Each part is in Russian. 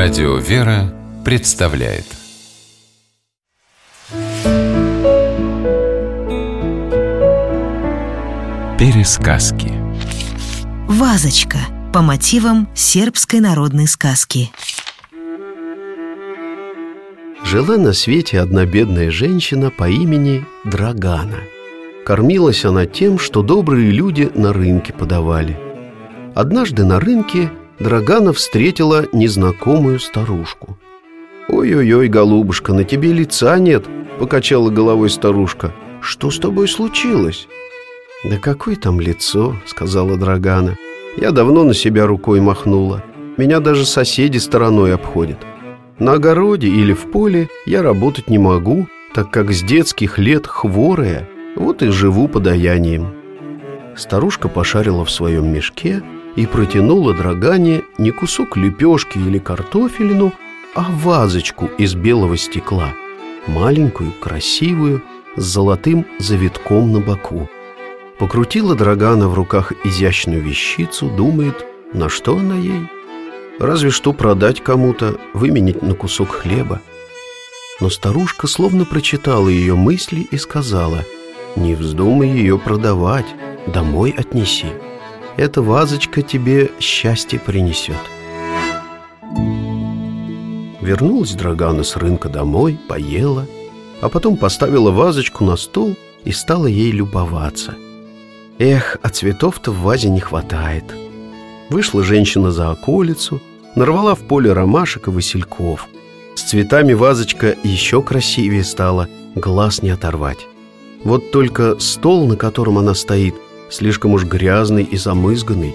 Радио «Вера» представляет Пересказки Вазочка по мотивам сербской народной сказки Жила на свете одна бедная женщина по имени Драгана. Кормилась она тем, что добрые люди на рынке подавали. Однажды на рынке Драгана встретила незнакомую старушку. «Ой-ой-ой, голубушка, на тебе лица нет!» — покачала головой старушка. «Что с тобой случилось?» «Да какое там лицо?» — сказала Драгана. «Я давно на себя рукой махнула. Меня даже соседи стороной обходят. На огороде или в поле я работать не могу, так как с детских лет хворая, вот и живу подаянием». Старушка пошарила в своем мешке — и протянула Драгане не кусок лепешки или картофелину, а вазочку из белого стекла, маленькую, красивую, с золотым завитком на боку. Покрутила Драгана в руках изящную вещицу, думает, на что она ей? Разве что продать кому-то, выменить на кусок хлеба. Но старушка словно прочитала ее мысли и сказала, «Не вздумай ее продавать, домой отнеси» эта вазочка тебе счастье принесет. Вернулась Драгана с рынка домой, поела, а потом поставила вазочку на стол и стала ей любоваться. Эх, а цветов-то в вазе не хватает. Вышла женщина за околицу, нарвала в поле ромашек и васильков. С цветами вазочка еще красивее стала, глаз не оторвать. Вот только стол, на котором она стоит – слишком уж грязный и замызганный.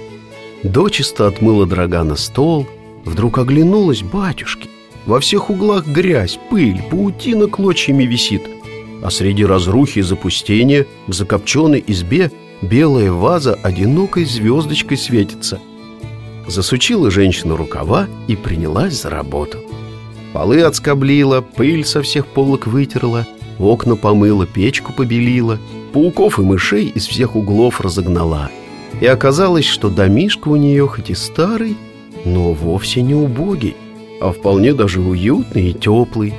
Дочисто отмыла Драгана стол, вдруг оглянулась батюшки. Во всех углах грязь, пыль, паутина клочьями висит, а среди разрухи и запустения в закопченной избе белая ваза одинокой звездочкой светится. Засучила женщина рукава и принялась за работу. Полы отскоблила, пыль со всех полок вытерла, окна помыла, печку побелила — Пауков и мышей из всех углов разогнала. И оказалось, что домишка у нее хоть и старый, но вовсе не убогий, а вполне даже уютный и теплый.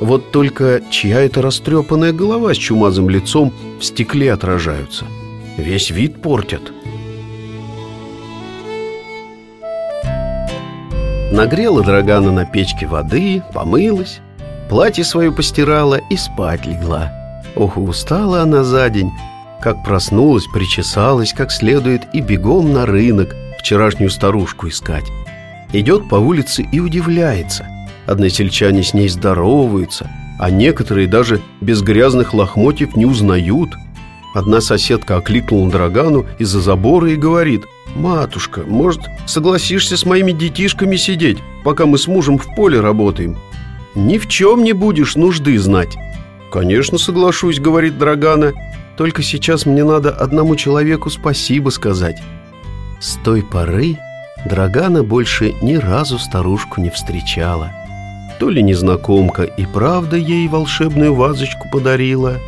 Вот только чья это растрепанная голова с чумазым лицом в стекле отражаются. Весь вид портят. Нагрела Драгана на печке воды, помылась, платье свое постирала и спать легла. Ох, устала она за день. Как проснулась, причесалась как следует и бегом на рынок вчерашнюю старушку искать. Идет по улице и удивляется. Односельчане с ней здороваются, а некоторые даже без грязных лохмотьев не узнают. Одна соседка окликнула Драгану из-за забора и говорит «Матушка, может, согласишься с моими детишками сидеть, пока мы с мужем в поле работаем? Ни в чем не будешь нужды знать». «Конечно соглашусь», — говорит Драгана. «Только сейчас мне надо одному человеку спасибо сказать». С той поры Драгана больше ни разу старушку не встречала. То ли незнакомка и правда ей волшебную вазочку подарила,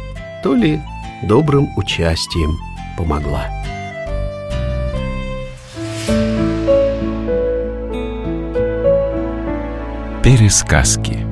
то ли добрым участием помогла. Пересказки